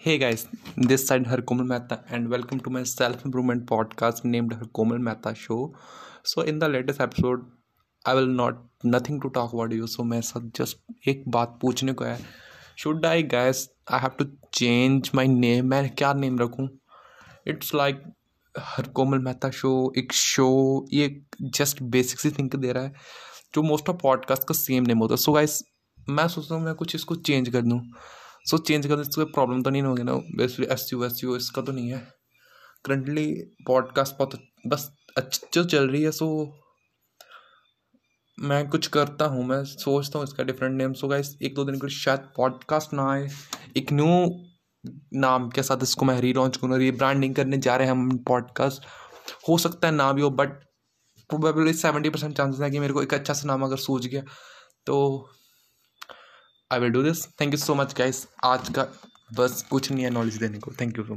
Hey guys this side her Komal Mehta and welcome to my self improvement podcast named her Komal Mehta show so in the latest episode I will not nothing to talk about you so मैं सब just एक बात पूछने को है should I guys I have to change my name मैं क्या name रखूँ it's like her Komal Mehta show एक शो ये जस्ट बेसिक सी थिंक दे रहा है जो मोस्ट ऑफ़ पॉडकास्ट का सेम नेम होता है सो गाइस मैं सोचता हूँ मैं कुछ इसको चेंज कर दूँ सो चेंज करने से कोई प्रॉब्लम तो नहीं होगी ना? Basically S U S U इसका तो नहीं है। करंटली पॉडकास्ट बहुत बस अच्छी चल रही है सो मैं कुछ करता हूँ, मैं सोचता हूँ इसका डिफरेंट नेम सो गाइस एक दो दिन के लिए शायद पॉडकास्ट ना आए। एक न्यू नाम के साथ इसको मैं री लॉन्च करूँगा री ब्रांडिंग करने जा रहे हैं हम पॉडकास्ट हो सकता है ना भी हो but probably seventy percent chances है कि मेरे को एक अच्छा सा नाम अगर सोच गया। तो I will do this thank you so much guys आज का बस कुछ नहीं है नॉलेज देने को. Thank you so